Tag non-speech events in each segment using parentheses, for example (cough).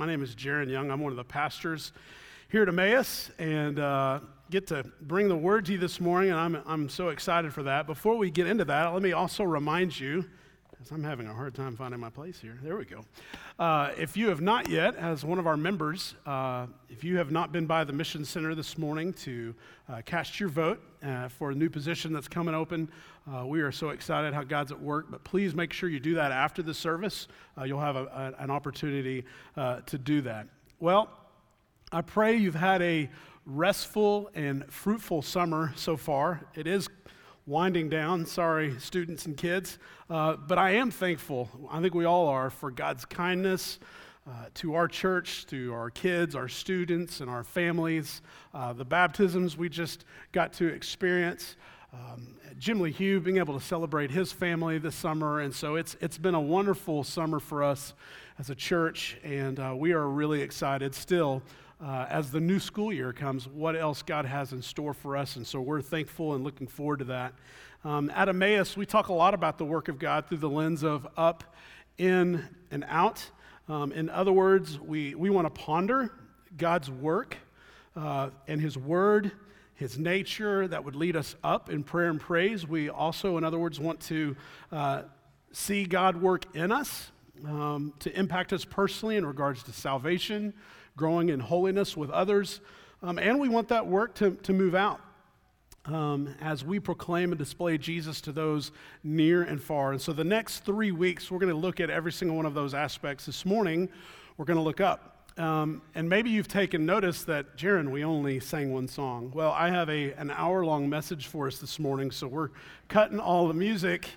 My name is Jaron Young. I'm one of the pastors here at Emmaus and uh, get to bring the word to you this morning, and I'm, I'm so excited for that. Before we get into that, let me also remind you, because I'm having a hard time finding my place here. There we go. Uh, if you have not yet, as one of our members, uh, if you have not been by the Mission Center this morning to uh, cast your vote uh, for a new position that's coming open, uh, we are so excited how God's at work. But please make sure you do that after the service. Uh, you'll have a, a, an opportunity to do that. Well, I pray you've had a restful and fruitful summer so far. It is winding down. Sorry, students and kids. Uh, but I am thankful, I think we all are, for God's kindness uh, to our church, to our kids, our students, and our families. Uh, the baptisms we just got to experience. Um, Jim Lee Hugh being able to celebrate his family this summer. And so it's, it's been a wonderful summer for us as a church. And uh, we are really excited still uh, as the new school year comes, what else God has in store for us. And so we're thankful and looking forward to that. Um, at Emmaus, we talk a lot about the work of God through the lens of up, in, and out. Um, in other words, we, we want to ponder God's work uh, and His Word, His nature that would lead us up in prayer and praise. We also, in other words, want to uh, see God work in us um, to impact us personally in regards to salvation growing in holiness with others. Um, and we want that work to, to move out um, as we proclaim and display Jesus to those near and far. And so the next three weeks, we're going to look at every single one of those aspects. This morning, we're going to look up. Um, and maybe you've taken notice that, Jaron, we only sang one song. Well, I have a, an hour long message for us this morning, so we're cutting all the music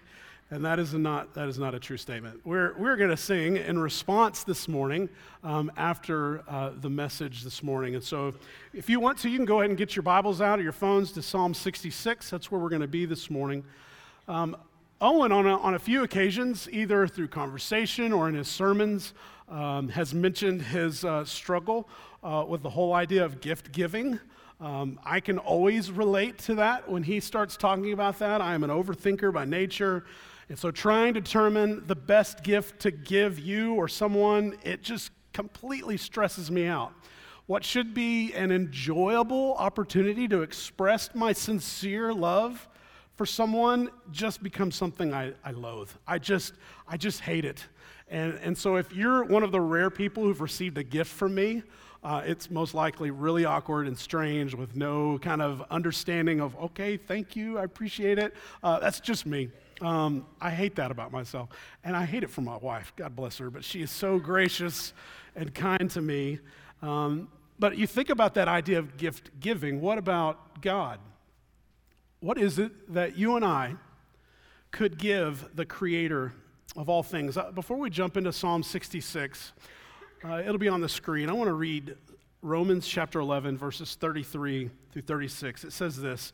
and that is not, that is not a true statement. We're, we're going to sing in response this morning um, after uh, the message this morning. And so if you want to, you can go ahead and get your Bibles out or your phones to Psalm 66. That's where we're going to be this morning. Um, Owen, on a, on a few occasions, either through conversation or in his sermons, um, has mentioned his uh, struggle uh, with the whole idea of gift giving. Um, I can always relate to that when he starts talking about that. I am an overthinker by nature. And so, trying to determine the best gift to give you or someone, it just completely stresses me out. What should be an enjoyable opportunity to express my sincere love for someone just becomes something I, I loathe. I just, I just hate it. And, and so, if you're one of the rare people who've received a gift from me, uh, it's most likely really awkward and strange with no kind of understanding of, okay, thank you, I appreciate it. Uh, that's just me. Um, I hate that about myself. And I hate it for my wife, God bless her, but she is so gracious and kind to me. Um, but you think about that idea of gift giving. What about God? What is it that you and I could give the Creator of all things? Uh, before we jump into Psalm 66, uh, it'll be on the screen. I want to read Romans chapter 11, verses 33 through 36. It says this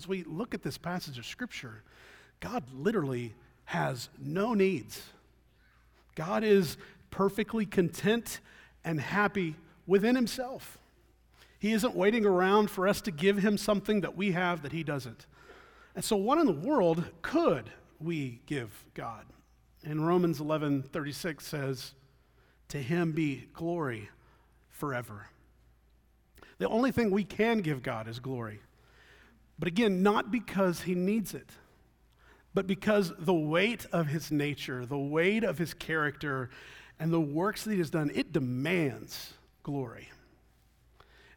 as we look at this passage of Scripture, God literally has no needs. God is perfectly content and happy within Himself. He isn't waiting around for us to give Him something that we have that He doesn't. And so, what in the world could we give God? And Romans 11 36 says, To Him be glory forever. The only thing we can give God is glory. But again, not because he needs it, but because the weight of his nature, the weight of his character, and the works that he has done, it demands glory.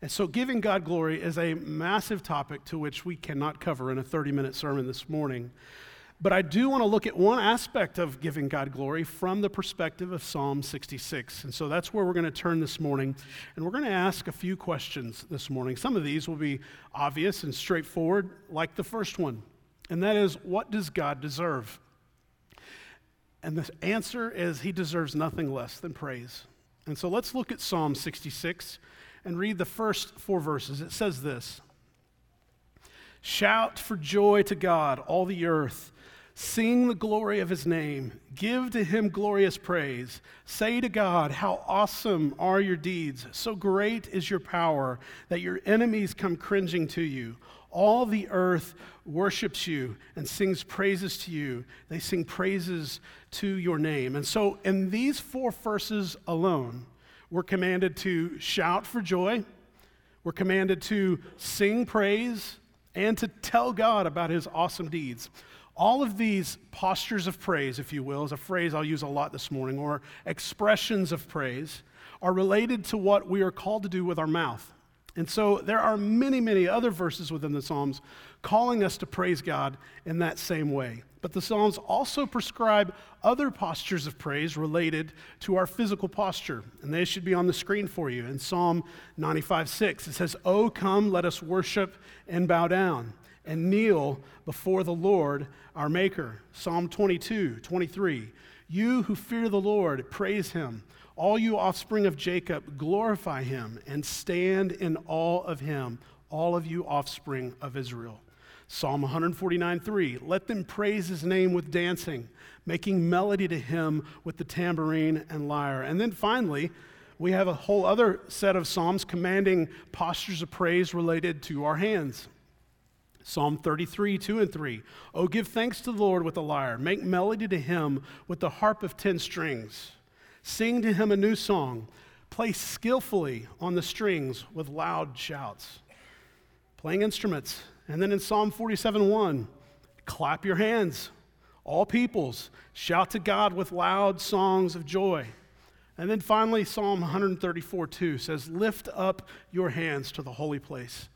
And so, giving God glory is a massive topic to which we cannot cover in a 30 minute sermon this morning. But I do want to look at one aspect of giving God glory from the perspective of Psalm 66. And so that's where we're going to turn this morning. And we're going to ask a few questions this morning. Some of these will be obvious and straightforward, like the first one. And that is, what does God deserve? And the answer is, He deserves nothing less than praise. And so let's look at Psalm 66 and read the first four verses. It says this Shout for joy to God, all the earth. Sing the glory of his name. Give to him glorious praise. Say to God, How awesome are your deeds! So great is your power that your enemies come cringing to you. All the earth worships you and sings praises to you. They sing praises to your name. And so, in these four verses alone, we're commanded to shout for joy, we're commanded to sing praise, and to tell God about his awesome deeds. All of these postures of praise, if you will, is a phrase I'll use a lot this morning, or expressions of praise, are related to what we are called to do with our mouth. And so there are many, many other verses within the Psalms calling us to praise God in that same way. But the Psalms also prescribe other postures of praise related to our physical posture, and they should be on the screen for you. In Psalm 95 6, it says, Oh, come, let us worship and bow down and kneel before the Lord our Maker. Psalm 22, 23. You who fear the Lord, praise him. All you offspring of Jacob, glorify him and stand in awe of him, all of you offspring of Israel. Psalm 149, 3. Let them praise his name with dancing, making melody to him with the tambourine and lyre. And then finally, we have a whole other set of Psalms commanding postures of praise related to our hands. Psalm 33, 2 and 3. Oh, give thanks to the Lord with the lyre. Make melody to him with the harp of ten strings. Sing to him a new song. Play skillfully on the strings with loud shouts. Playing instruments. And then in Psalm 47, 1, clap your hands, all peoples. Shout to God with loud songs of joy. And then finally, Psalm 134, 2 says, Lift up your hands to the holy place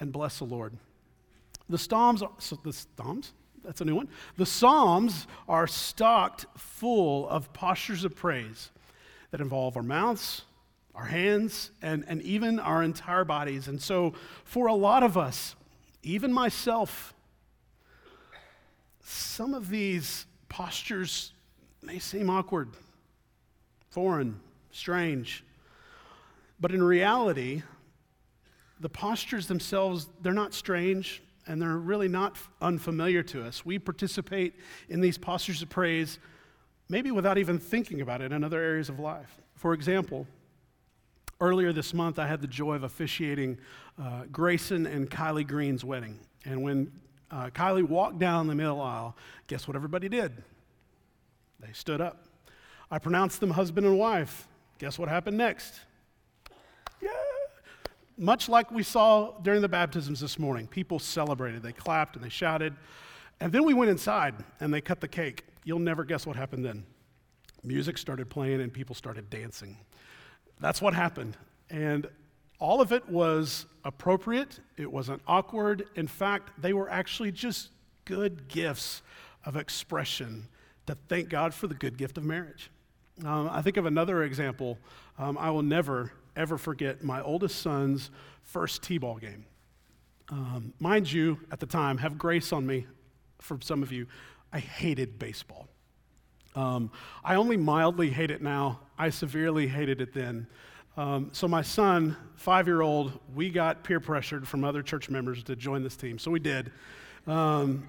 and bless the Lord. The Psalms, so the Psalms, that's a new one. The Psalms are stocked full of postures of praise that involve our mouths, our hands, and, and even our entire bodies. And so, for a lot of us, even myself, some of these postures may seem awkward, foreign, strange. But in reality, the postures themselves, they're not strange and they're really not unfamiliar to us. We participate in these postures of praise maybe without even thinking about it in other areas of life. For example, earlier this month I had the joy of officiating uh, Grayson and Kylie Green's wedding. And when uh, Kylie walked down the middle aisle, guess what everybody did? They stood up. I pronounced them husband and wife. Guess what happened next? Much like we saw during the baptisms this morning, people celebrated. They clapped and they shouted. And then we went inside and they cut the cake. You'll never guess what happened then. Music started playing and people started dancing. That's what happened. And all of it was appropriate, it wasn't awkward. In fact, they were actually just good gifts of expression to thank God for the good gift of marriage. Um, I think of another example. Um, I will never ever forget my oldest son's first T ball game. Um, mind you, at the time, have grace on me for some of you, I hated baseball. Um, I only mildly hate it now. I severely hated it then. Um, so, my son, five year old, we got peer pressured from other church members to join this team. So, we did. Um,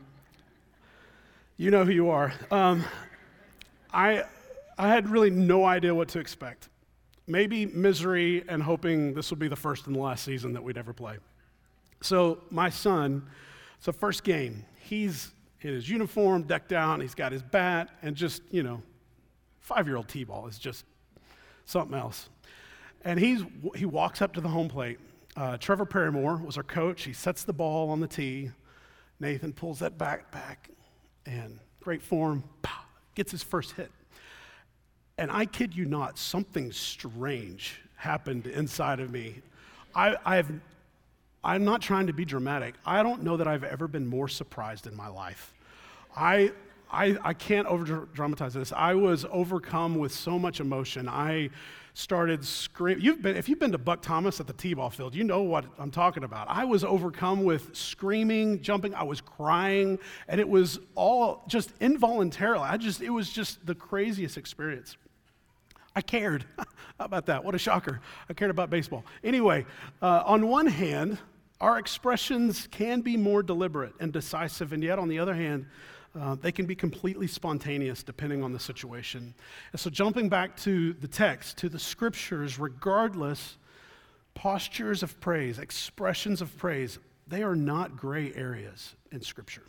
you know who you are. Um, I, I had really no idea what to expect maybe misery and hoping this will be the first and the last season that we'd ever play. So, my son, it's the first game. He's in his uniform, decked out, he's got his bat, and just, you know, five year old T ball is just something else. And he's, he walks up to the home plate. Uh, Trevor Paramore was our coach. He sets the ball on the tee. Nathan pulls that back, back, and great form, pow, gets his first hit. And I kid you not, something strange happened inside of me. I, I've, I'm not trying to be dramatic. I don't know that I've ever been more surprised in my life. I, I, I can't over dramatize this. I was overcome with so much emotion. I started screaming. You've been, if you've been to Buck Thomas at the T-ball field, you know what I'm talking about. I was overcome with screaming, jumping. I was crying, and it was all just involuntarily. I just, it was just the craziest experience. I cared. (laughs) How about that? What a shocker. I cared about baseball. Anyway, uh, on one hand, our expressions can be more deliberate and decisive, and yet on the other hand, uh, they can be completely spontaneous depending on the situation. And so, jumping back to the text, to the scriptures, regardless, postures of praise, expressions of praise, they are not gray areas in scripture.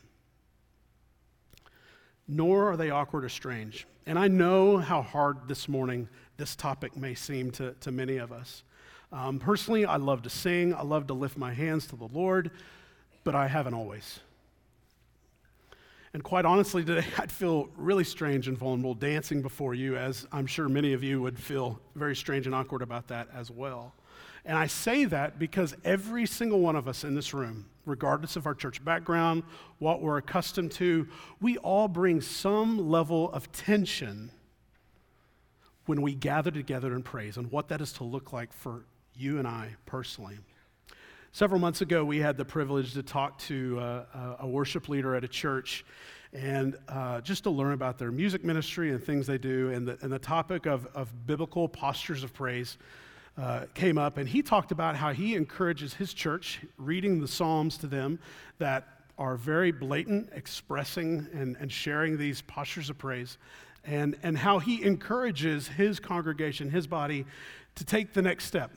Nor are they awkward or strange. And I know how hard this morning this topic may seem to, to many of us. Um, personally, I love to sing, I love to lift my hands to the Lord, but I haven't always. And quite honestly, today (laughs) I'd feel really strange and vulnerable dancing before you, as I'm sure many of you would feel very strange and awkward about that as well. And I say that because every single one of us in this room, regardless of our church background, what we're accustomed to, we all bring some level of tension when we gather together in praise and what that is to look like for you and I personally. Several months ago, we had the privilege to talk to uh, a worship leader at a church and uh, just to learn about their music ministry and things they do. And the, and the topic of, of biblical postures of praise uh, came up. And he talked about how he encourages his church, reading the Psalms to them that are very blatant, expressing and, and sharing these postures of praise, and, and how he encourages his congregation, his body, to take the next step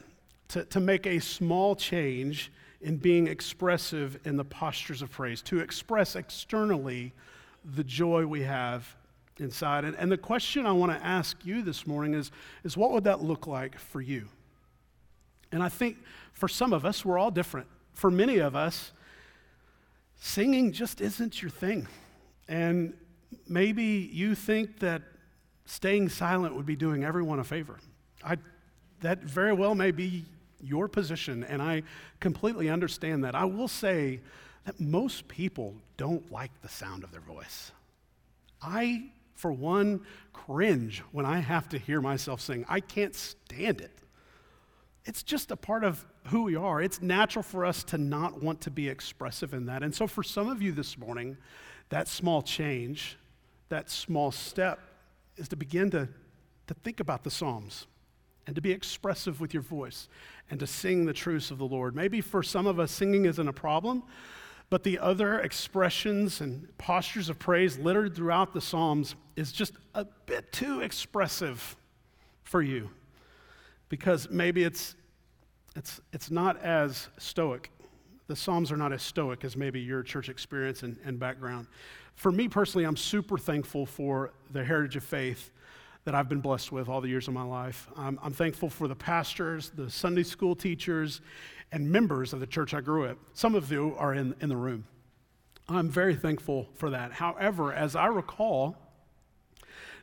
to, to make a small change in being expressive in the postures of praise, to express externally the joy we have inside. And, and the question I want to ask you this morning is, is what would that look like for you? And I think for some of us, we're all different. For many of us, singing just isn't your thing. And maybe you think that staying silent would be doing everyone a favor. I, that very well may be your position, and I completely understand that. I will say that most people don't like the sound of their voice. I, for one, cringe when I have to hear myself sing. I can't stand it. It's just a part of who we are. It's natural for us to not want to be expressive in that. And so, for some of you this morning, that small change, that small step, is to begin to, to think about the Psalms and to be expressive with your voice and to sing the truths of the Lord. Maybe for some of us, singing isn't a problem, but the other expressions and postures of praise littered throughout the Psalms is just a bit too expressive for you because maybe it's, it's, it's not as stoic. The Psalms are not as stoic as maybe your church experience and, and background. For me personally, I'm super thankful for the heritage of faith that I've been blessed with all the years of my life. I'm, I'm thankful for the pastors, the Sunday school teachers, and members of the church I grew up. Some of you are in, in the room. I'm very thankful for that. However, as I recall,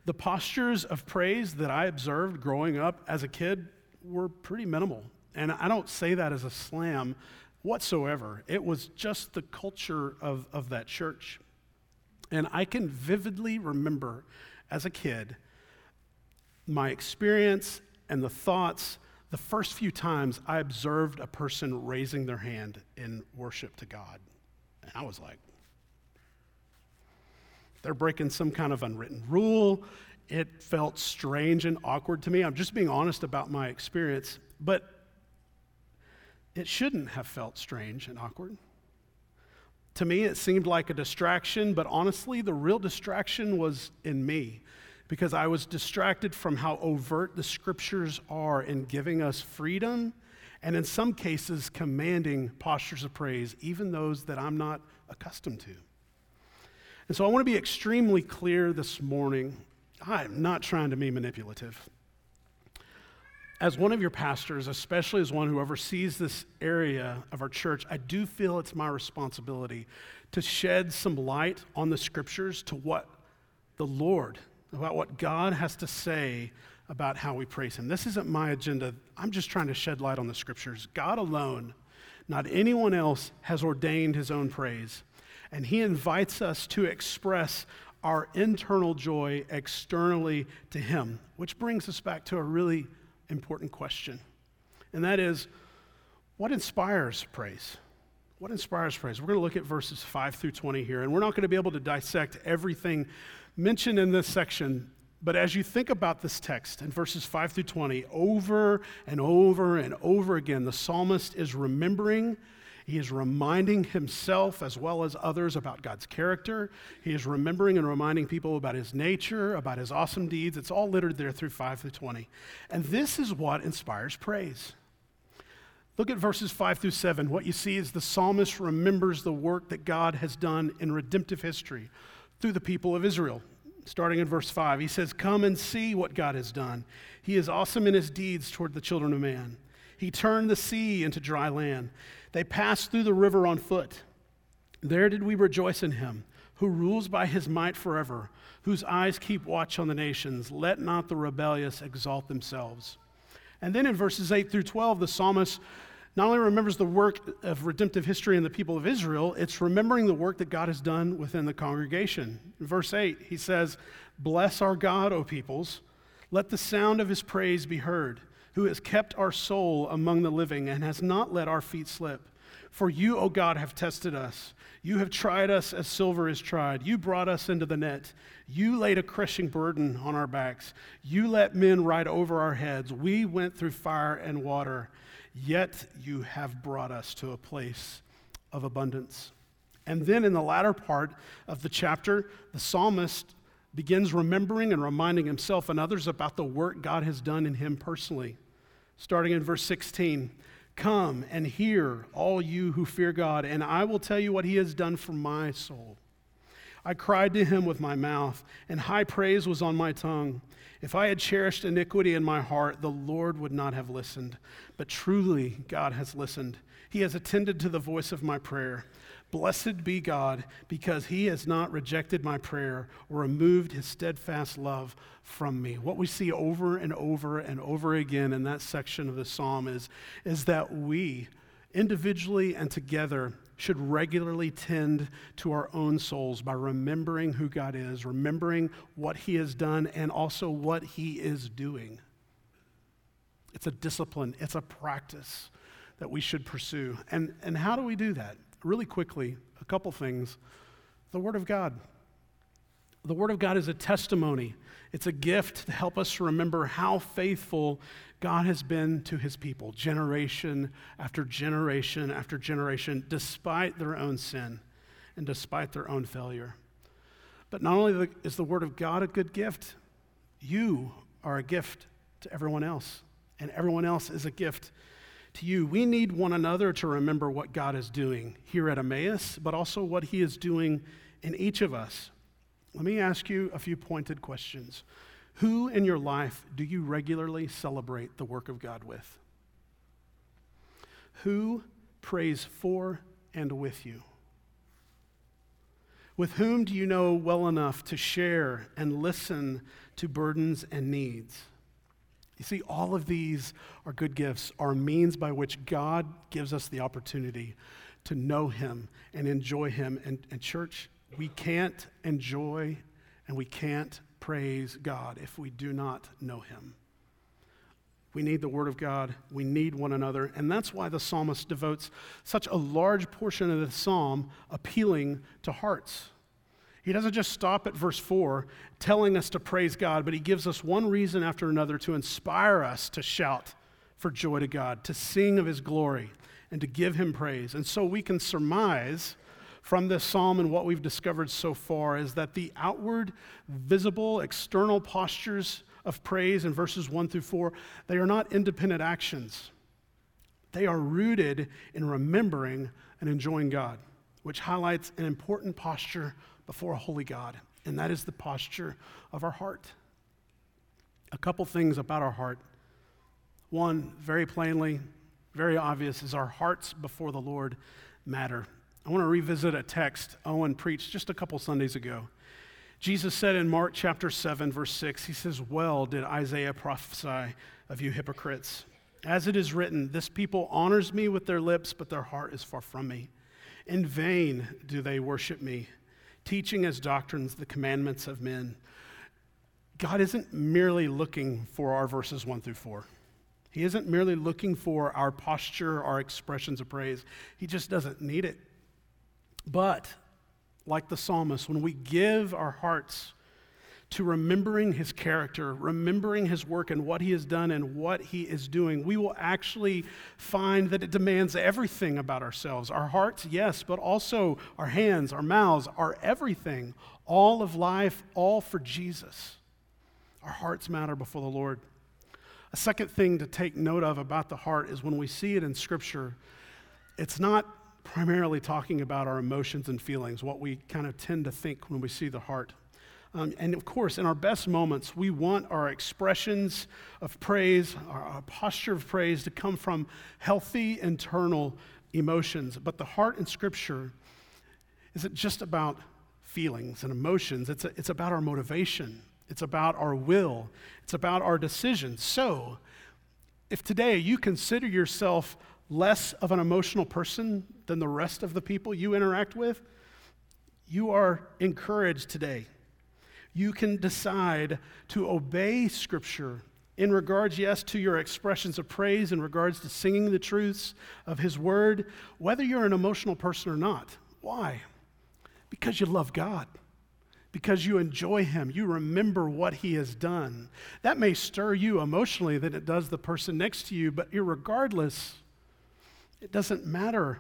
the postures of praise that I observed growing up as a kid were pretty minimal. And I don't say that as a slam whatsoever. It was just the culture of, of that church. And I can vividly remember as a kid my experience and the thoughts the first few times I observed a person raising their hand in worship to God. And I was like, they're breaking some kind of unwritten rule. It felt strange and awkward to me. I'm just being honest about my experience, but it shouldn't have felt strange and awkward. To me, it seemed like a distraction, but honestly, the real distraction was in me because I was distracted from how overt the scriptures are in giving us freedom and in some cases commanding postures of praise, even those that I'm not accustomed to. And so I want to be extremely clear this morning. I'm not trying to be manipulative. As one of your pastors, especially as one who oversees this area of our church, I do feel it's my responsibility to shed some light on the scriptures to what the Lord about what God has to say about how we praise Him. This isn't my agenda. I'm just trying to shed light on the scriptures. God alone, not anyone else, has ordained His own praise. And He invites us to express our internal joy externally to Him, which brings us back to a really important question. And that is what inspires praise? What inspires praise? We're going to look at verses 5 through 20 here, and we're not going to be able to dissect everything mentioned in this section, But as you think about this text in verses 5 through 20, over and over and over again, the psalmist is remembering, he is reminding himself as well as others about God's character. He is remembering and reminding people about his nature, about his awesome deeds. It's all littered there through 5 through 20. And this is what inspires praise. Look at verses 5 through 7. What you see is the psalmist remembers the work that God has done in redemptive history through the people of Israel starting in verse 5. He says, Come and see what God has done. He is awesome in his deeds toward the children of man. He turned the sea into dry land. They passed through the river on foot. There did we rejoice in him, who rules by his might forever, whose eyes keep watch on the nations. Let not the rebellious exalt themselves. And then in verses 8 through 12, the psalmist not only remembers the work of redemptive history in the people of Israel, it's remembering the work that God has done within the congregation. In verse 8, he says, Bless our God, O peoples. Let the sound of his praise be heard, who has kept our soul among the living and has not let our feet slip. For you, O God, have tested us. You have tried us as silver is tried. You brought us into the net. You laid a crushing burden on our backs. You let men ride over our heads. We went through fire and water yet you have brought us to a place of abundance. And then in the latter part of the chapter, the psalmist begins remembering and reminding himself and others about the work God has done in him personally. Starting in verse 16 Come and hear, all you who fear God, and I will tell you what he has done for my soul. I cried to him with my mouth, and high praise was on my tongue. If I had cherished iniquity in my heart, the Lord would not have listened. But truly, God has listened. He has attended to the voice of my prayer. Blessed be God, because he has not rejected my prayer or removed his steadfast love from me. What we see over and over and over again in that section of the psalm is, is that we, individually and together, should regularly tend to our own souls by remembering who God is, remembering what He has done, and also what He is doing. It's a discipline, it's a practice that we should pursue. And, and how do we do that? Really quickly, a couple things. The Word of God. The Word of God is a testimony, it's a gift to help us remember how faithful God has been to his people, generation after generation after generation, despite their own sin and despite their own failure. But not only is the Word of God a good gift, you are a gift to everyone else, and everyone else is a gift to you. We need one another to remember what God is doing here at Emmaus, but also what He is doing in each of us. Let me ask you a few pointed questions. Who in your life do you regularly celebrate the work of God with? Who prays for and with you? With whom do you know well enough to share and listen to burdens and needs? You see, all of these are good gifts, are means by which God gives us the opportunity to know Him and enjoy Him. And, and church, we can't enjoy and we can't praise God if we do not know Him. We need the Word of God. We need one another. And that's why the psalmist devotes such a large portion of the psalm appealing to hearts. He doesn't just stop at verse 4 telling us to praise God, but he gives us one reason after another to inspire us to shout for joy to God, to sing of his glory, and to give him praise. And so we can surmise from this psalm and what we've discovered so far is that the outward, visible, external postures of praise in verses 1 through 4, they are not independent actions. They are rooted in remembering and enjoying God, which highlights an important posture before a holy God, and that is the posture of our heart. A couple things about our heart. One, very plainly, very obvious, is our hearts before the Lord matter. I want to revisit a text Owen preached just a couple Sundays ago. Jesus said in Mark chapter 7, verse 6, he says, Well did Isaiah prophesy of you hypocrites. As it is written, This people honors me with their lips, but their heart is far from me. In vain do they worship me, teaching as doctrines the commandments of men. God isn't merely looking for our verses 1 through 4. He isn't merely looking for our posture, our expressions of praise. He just doesn't need it. But, like the psalmist, when we give our hearts to remembering his character, remembering his work and what he has done and what he is doing, we will actually find that it demands everything about ourselves our hearts, yes, but also our hands, our mouths, our everything, all of life, all for Jesus. Our hearts matter before the Lord. A second thing to take note of about the heart is when we see it in Scripture, it's not primarily talking about our emotions and feelings, what we kind of tend to think when we see the heart. Um, and of course, in our best moments, we want our expressions of praise, our, our posture of praise to come from healthy internal emotions. But the heart in Scripture isn't just about feelings and emotions, it's, a, it's about our motivation, it's about our will, it's about our decisions. So, if today you consider yourself less of an emotional person than the rest of the people you interact with, you are encouraged today. You can decide to obey Scripture in regards, yes, to your expressions of praise, in regards to singing the truths of His Word, whether you're an emotional person or not. Why? Because you love God because you enjoy him. You remember what he has done. That may stir you emotionally than it does the person next to you, but regardless, it doesn't matter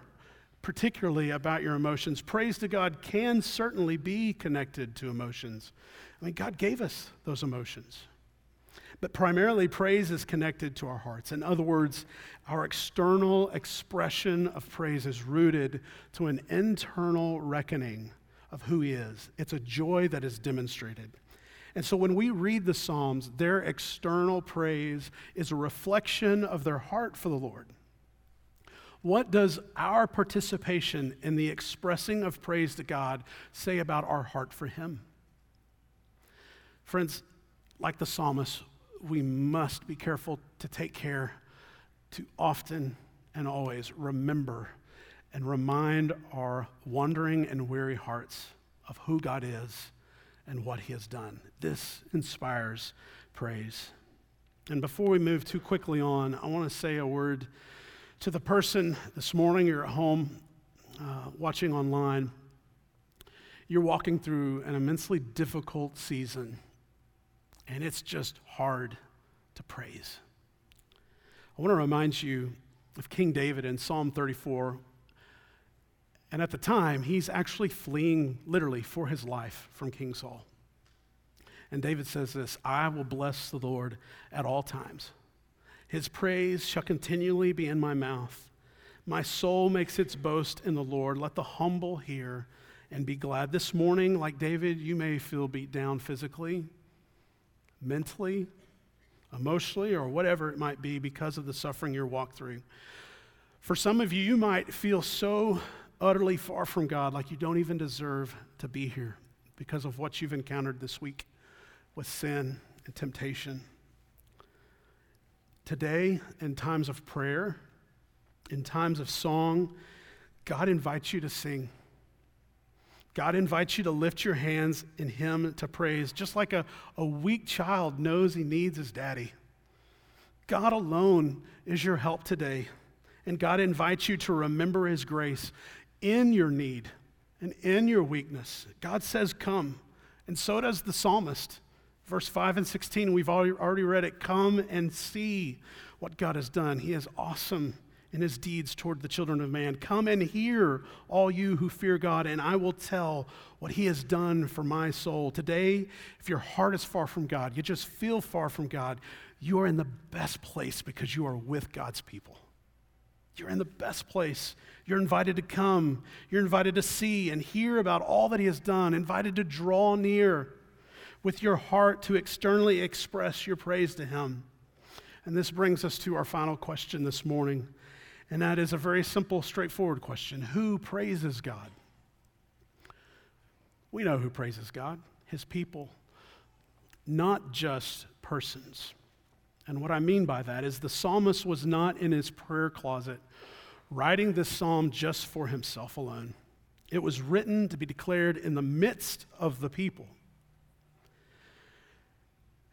particularly about your emotions. Praise to God can certainly be connected to emotions. I mean, God gave us those emotions. But primarily, praise is connected to our hearts. In other words, our external expression of praise is rooted to an internal reckoning of who He is. It's a joy that is demonstrated. And so when we read the Psalms, their external praise is a reflection of their heart for the Lord. What does our participation in the expressing of praise to God say about our heart for Him? Friends, like the psalmist, we must be careful to take care to often and always remember and remind our wandering and weary hearts of who God is and what He has done. This inspires praise. And before we move too quickly on, I want to say a word to the person this morning, you're at home uh, watching online, you're walking through an immensely difficult season, and it's just hard to praise. I want to remind you of King David in Psalm 34. And at the time, he's actually fleeing literally for his life from King Saul. And David says this I will bless the Lord at all times. His praise shall continually be in my mouth. My soul makes its boast in the Lord. Let the humble hear and be glad. This morning, like David, you may feel beat down physically, mentally, emotionally, or whatever it might be because of the suffering you're walked through. For some of you, you might feel so utterly far from God, like you don't even deserve to be here because of what you've encountered this week with sin and temptation. Today, in times of prayer, in times of song, God invites you to sing. God invites you to lift your hands in Him to praise, just like a, a weak child knows he needs his daddy. God alone is your help today. And God invites you to remember His grace in your need and in your weakness. God says, Come. And so does the psalmist. Verse 5 and 16, we've already read it. Come and see what God has done. He is awesome in his deeds toward the children of man. Come and hear, all you who fear God, and I will tell what he has done for my soul. Today, if your heart is far from God, you just feel far from God, you are in the best place because you are with God's people. You're in the best place. You're invited to come. You're invited to see and hear about all that he has done, invited to draw near with your heart to externally express your praise to Him. And this brings us to our final question this morning, and that is a very simple, straightforward question Who praises God? We know who praises God His people, not just persons. And what I mean by that is the psalmist was not in his prayer closet writing this psalm just for himself alone. It was written to be declared in the midst of the people.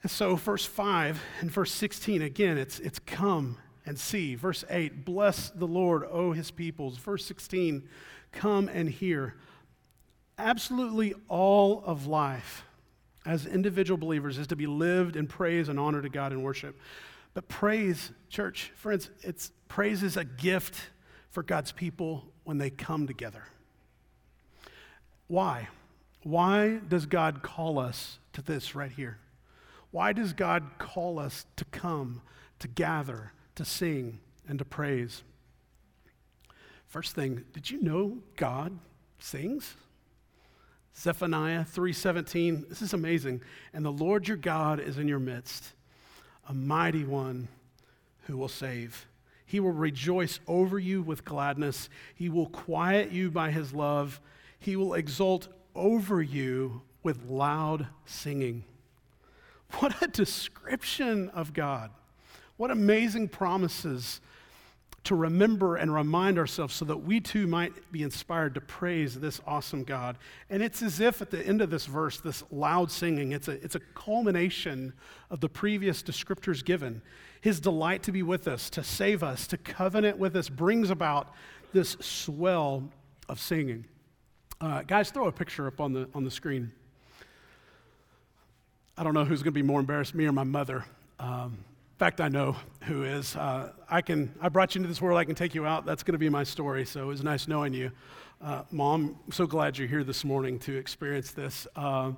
And so, verse 5 and verse 16, again, it's, it's come and see. Verse 8, bless the Lord, O his peoples. Verse 16, come and hear. Absolutely all of life as individual believers is to be lived in praise and honor to God in worship. But praise, church, friends, it's praise is a gift for God's people when they come together. Why? Why does God call us to this right here? Why does God call us to come, to gather, to sing, and to praise? First thing, did you know God sings? Zephaniah 3:17. This is amazing. And the Lord your God is in your midst, a mighty one who will save. He will rejoice over you with gladness. He will quiet you by his love. He will exult over you with loud singing. What a description of God. What amazing promises to remember and remind ourselves so that we too might be inspired to praise this awesome God. And it's as if at the end of this verse, this loud singing, it's a, it's a culmination of the previous descriptors given. His delight to be with us, to save us, to covenant with us, brings about this swell of singing. Uh, guys, throw a picture up on the, on the screen. I don't know who's going to be more embarrassed, me or my mother. Um, in fact, I know who is. Uh, I can. I brought you into this world. I can take you out. That's going to be my story. So it was nice knowing you, uh, Mom. I'm so glad you're here this morning to experience this. Uh,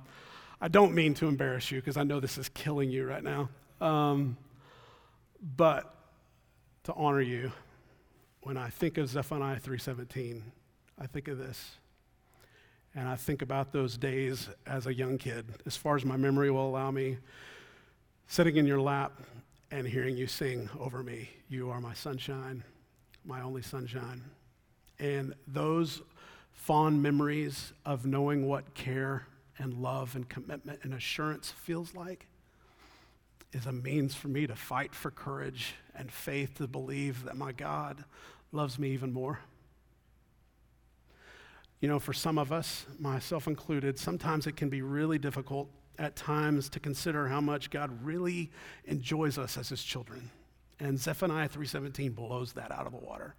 I don't mean to embarrass you because I know this is killing you right now. Um, but to honor you, when I think of Zephaniah 3:17, I think of this. And I think about those days as a young kid, as far as my memory will allow me, sitting in your lap and hearing you sing over me, You are my sunshine, my only sunshine. And those fond memories of knowing what care and love and commitment and assurance feels like is a means for me to fight for courage and faith to believe that my God loves me even more. You know, for some of us, myself included, sometimes it can be really difficult at times to consider how much God really enjoys us as his children. And Zephaniah 3:17 blows that out of the water.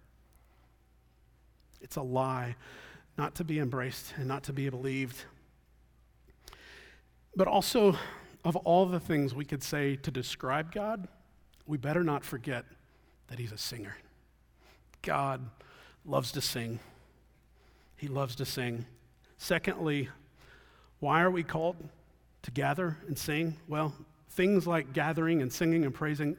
It's a lie not to be embraced and not to be believed. But also of all the things we could say to describe God, we better not forget that he's a singer. God loves to sing. He loves to sing. Secondly, why are we called to gather and sing? Well, things like gathering and singing and praising,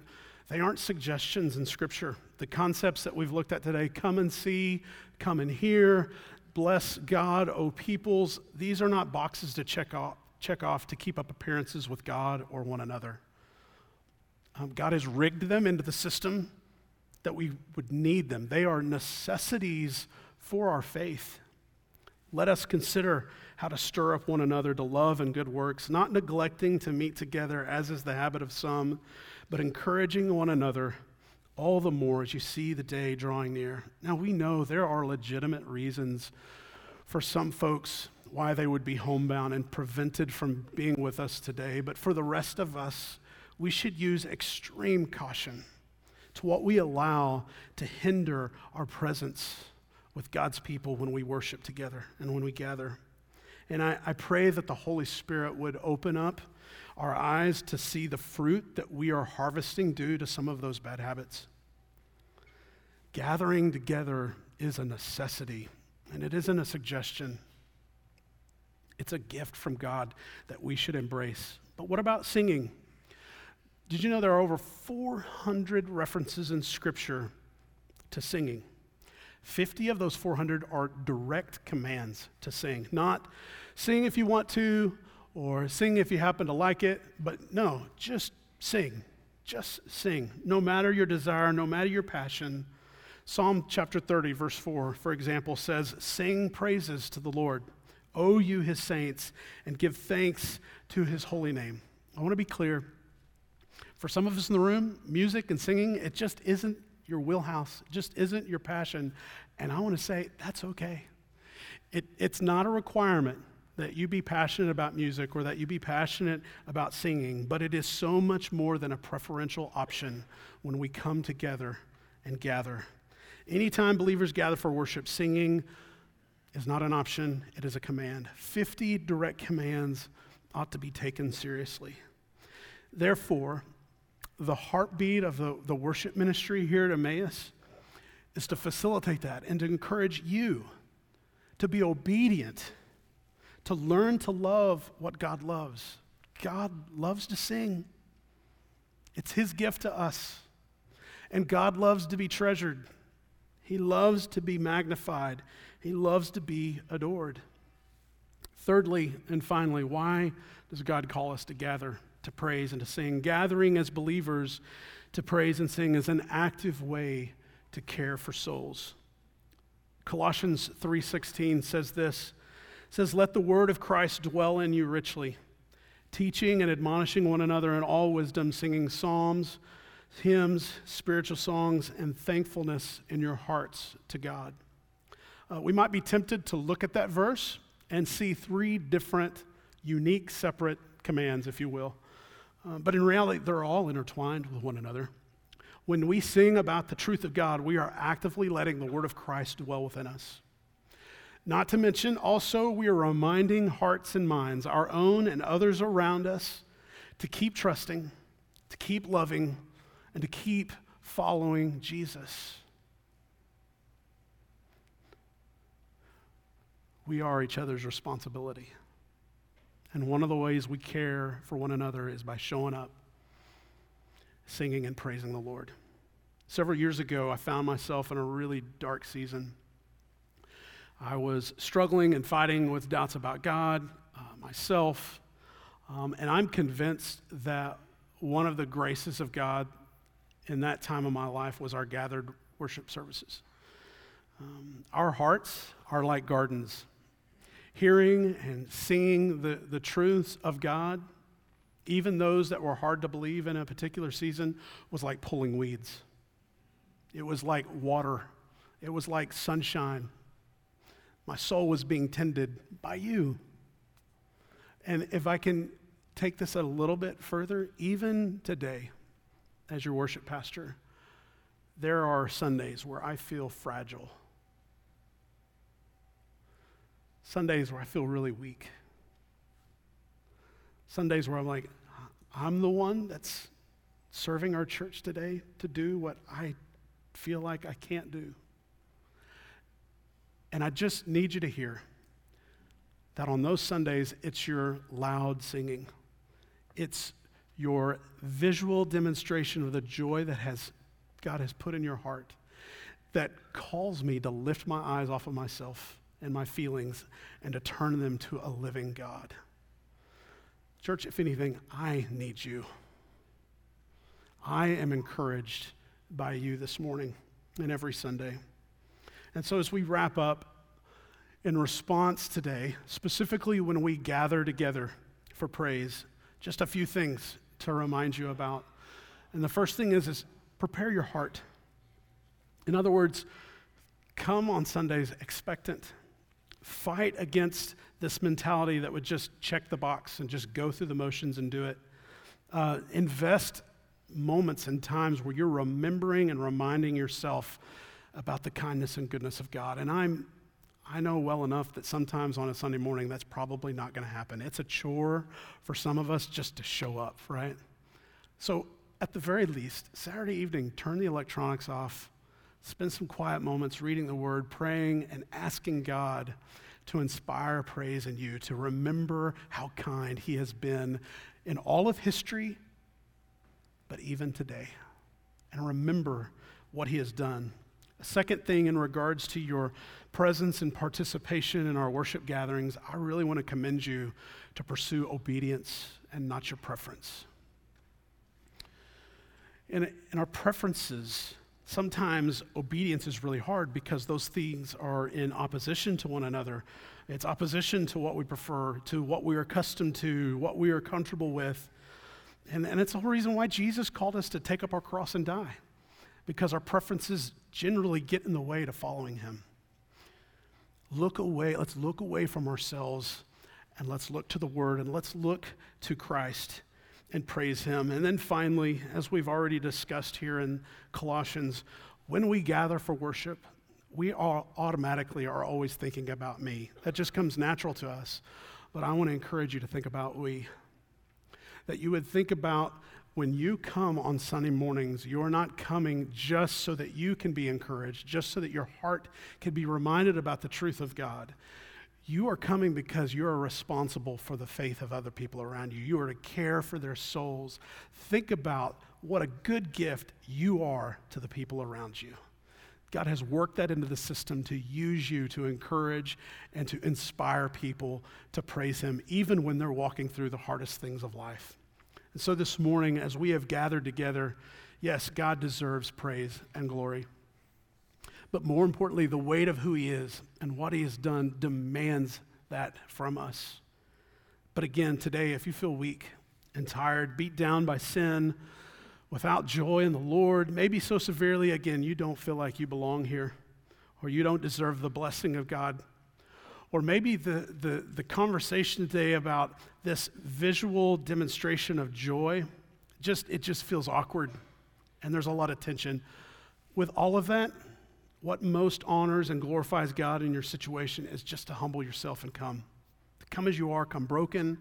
they aren't suggestions in Scripture. The concepts that we've looked at today come and see, come and hear, bless God, O peoples these are not boxes to check off, check off to keep up appearances with God or one another. Um, God has rigged them into the system that we would need them. They are necessities for our faith. Let us consider how to stir up one another to love and good works, not neglecting to meet together, as is the habit of some, but encouraging one another all the more as you see the day drawing near. Now, we know there are legitimate reasons for some folks why they would be homebound and prevented from being with us today, but for the rest of us, we should use extreme caution to what we allow to hinder our presence with God's people when we worship together and when we gather. And I, I pray that the Holy Spirit would open up our eyes to see the fruit that we are harvesting due to some of those bad habits. Gathering together is a necessity, and it isn't a suggestion. It's a gift from God that we should embrace. But what about singing? Did you know there are over 400 references in Scripture to singing? 50 of those 400 are direct commands to sing, not sing if you want to or sing if you happen to like it, but no, just sing. Just sing. No matter your desire, no matter your passion. Psalm chapter 30, verse 4, for example, says, Sing praises to the Lord, O you his saints, and give thanks to his holy name. I want to be clear. For some of us in the room, music and singing, it just isn't your wheelhouse, just isn't your passion. And I want to say that's okay. It, it's not a requirement that you be passionate about music or that you be passionate about singing, but it is so much more than a preferential option when we come together and gather. Anytime believers gather for worship, singing is not an option, it is a command. 50 direct commands ought to be taken seriously. Therefore, the heartbeat of the, the worship ministry here at Emmaus is to facilitate that and to encourage you to be obedient, to learn to love what God loves. God loves to sing, it's His gift to us. And God loves to be treasured, He loves to be magnified, He loves to be adored. Thirdly and finally, why does God call us to gather to praise and to sing? Gathering as believers to praise and sing is an active way to care for souls. Colossians 3:16 says this says let the word of Christ dwell in you richly teaching and admonishing one another in all wisdom singing psalms hymns spiritual songs and thankfulness in your hearts to God. Uh, we might be tempted to look at that verse and see three different unique separate commands if you will. Uh, but in reality they're all intertwined with one another. When we sing about the truth of God, we are actively letting the word of Christ dwell within us. Not to mention, also, we are reminding hearts and minds, our own and others around us, to keep trusting, to keep loving, and to keep following Jesus. We are each other's responsibility. And one of the ways we care for one another is by showing up singing and praising the Lord. Several years ago, I found myself in a really dark season. I was struggling and fighting with doubts about God, uh, myself, um, and I'm convinced that one of the graces of God in that time of my life was our gathered worship services. Um, our hearts are like gardens. Hearing and singing the, the truths of God even those that were hard to believe in a particular season, was like pulling weeds. It was like water, it was like sunshine. My soul was being tended by you. And if I can take this a little bit further, even today, as your worship pastor, there are Sundays where I feel fragile. Sundays where I feel really weak. Sundays where I'm like, I'm the one that's serving our church today to do what I feel like I can't do. And I just need you to hear that on those Sundays, it's your loud singing. It's your visual demonstration of the joy that has, God has put in your heart that calls me to lift my eyes off of myself and my feelings and to turn them to a living God. Church, if anything, I need you. I am encouraged by you this morning and every Sunday. And so, as we wrap up, in response today, specifically when we gather together for praise, just a few things to remind you about. And the first thing is, is prepare your heart. In other words, come on Sundays expectant. Fight against this mentality that would just check the box and just go through the motions and do it. Uh, invest moments and times where you're remembering and reminding yourself about the kindness and goodness of God. And I'm, I know well enough that sometimes on a Sunday morning that's probably not going to happen. It's a chore for some of us just to show up, right? So, at the very least, Saturday evening, turn the electronics off, spend some quiet moments reading the Word, praying, and asking God to inspire praise in you, to remember how kind He has been in all of history, but even today. And remember what He has done. A second thing in regards to your presence and participation in our worship gatherings, I really want to commend you to pursue obedience and not your preference. In, in our preferences, sometimes obedience is really hard because those things are in opposition to one another. It's opposition to what we prefer, to what we are accustomed to, what we are comfortable with. And, and it's the whole reason why Jesus called us to take up our cross and die, because our preferences generally get in the way to following him. Look away, let's look away from ourselves and let's look to the Word and let's look to Christ and praise Him. And then finally, as we've already discussed here in Colossians, when we gather for worship, we all automatically are always thinking about me. That just comes natural to us. but I want to encourage you to think about we. That you would think about when you come on Sunday mornings, you're not coming just so that you can be encouraged, just so that your heart can be reminded about the truth of God. You are coming because you are responsible for the faith of other people around you. You are to care for their souls. Think about what a good gift you are to the people around you. God has worked that into the system to use you to encourage and to inspire people to praise Him, even when they're walking through the hardest things of life. And so this morning, as we have gathered together, yes, God deserves praise and glory. But more importantly, the weight of who he is and what he has done demands that from us. But again, today, if you feel weak and tired, beat down by sin, without joy in the Lord, maybe so severely, again, you don't feel like you belong here, or you don't deserve the blessing of God. Or maybe the, the, the conversation today about this visual demonstration of joy, just it just feels awkward and there's a lot of tension. With all of that, what most honors and glorifies God in your situation is just to humble yourself and come. Come as you are, come broken,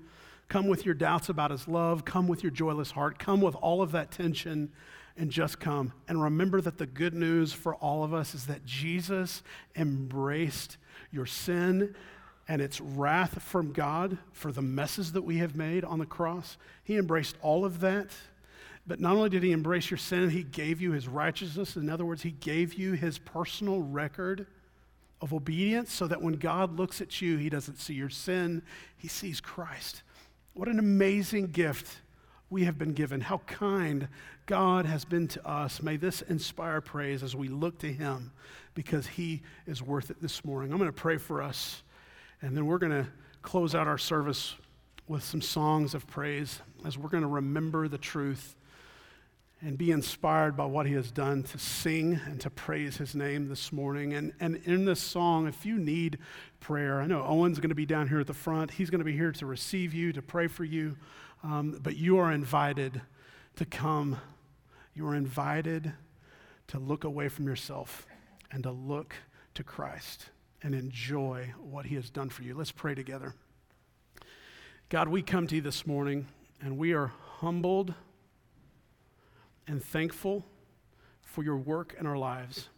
come with your doubts about His love, come with your joyless heart, come with all of that tension, and just come. And remember that the good news for all of us is that Jesus embraced your sin and its wrath from God for the messes that we have made on the cross. He embraced all of that but not only did he embrace your sin, he gave you his righteousness. In other words, he gave you his personal record of obedience so that when God looks at you, he doesn't see your sin, he sees Christ. What an amazing gift we have been given. How kind God has been to us. May this inspire praise as we look to him because he is worth it this morning. I'm going to pray for us, and then we're going to close out our service with some songs of praise as we're going to remember the truth and be inspired by what he has done to sing and to praise his name this morning. And, and in this song, if you need prayer, I know Owen's going to be down here at the front. He's going to be here to receive you, to pray for you. Um, but you are invited to come. You are invited to look away from yourself and to look to Christ and enjoy what he has done for you. Let's pray together. God, we come to you this morning and we are humbled and thankful for your work in our lives.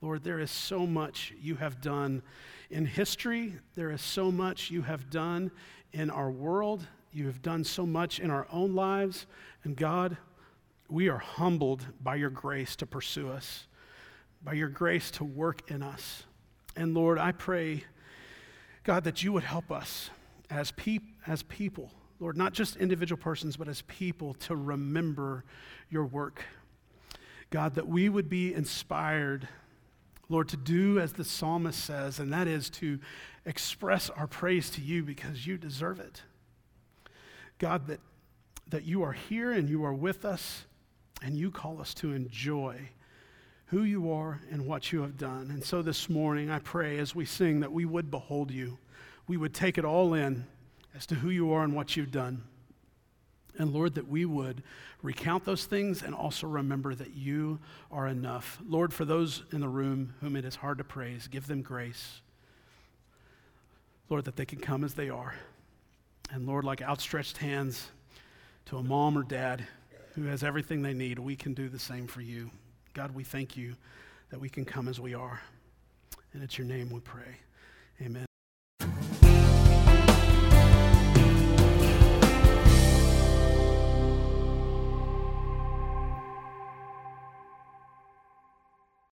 Lord, there is so much you have done in history. There is so much you have done in our world. You have done so much in our own lives. And God, we are humbled by your grace to pursue us, by your grace to work in us. And Lord, I pray, God, that you would help us as, peop- as people Lord, not just individual persons, but as people to remember your work. God, that we would be inspired, Lord, to do as the psalmist says, and that is to express our praise to you because you deserve it. God, that, that you are here and you are with us, and you call us to enjoy who you are and what you have done. And so this morning, I pray as we sing that we would behold you, we would take it all in as to who you are and what you've done. And Lord, that we would recount those things and also remember that you are enough. Lord, for those in the room whom it is hard to praise, give them grace. Lord, that they can come as they are. And Lord, like outstretched hands to a mom or dad who has everything they need, we can do the same for you. God, we thank you that we can come as we are. And it's your name we pray. Amen.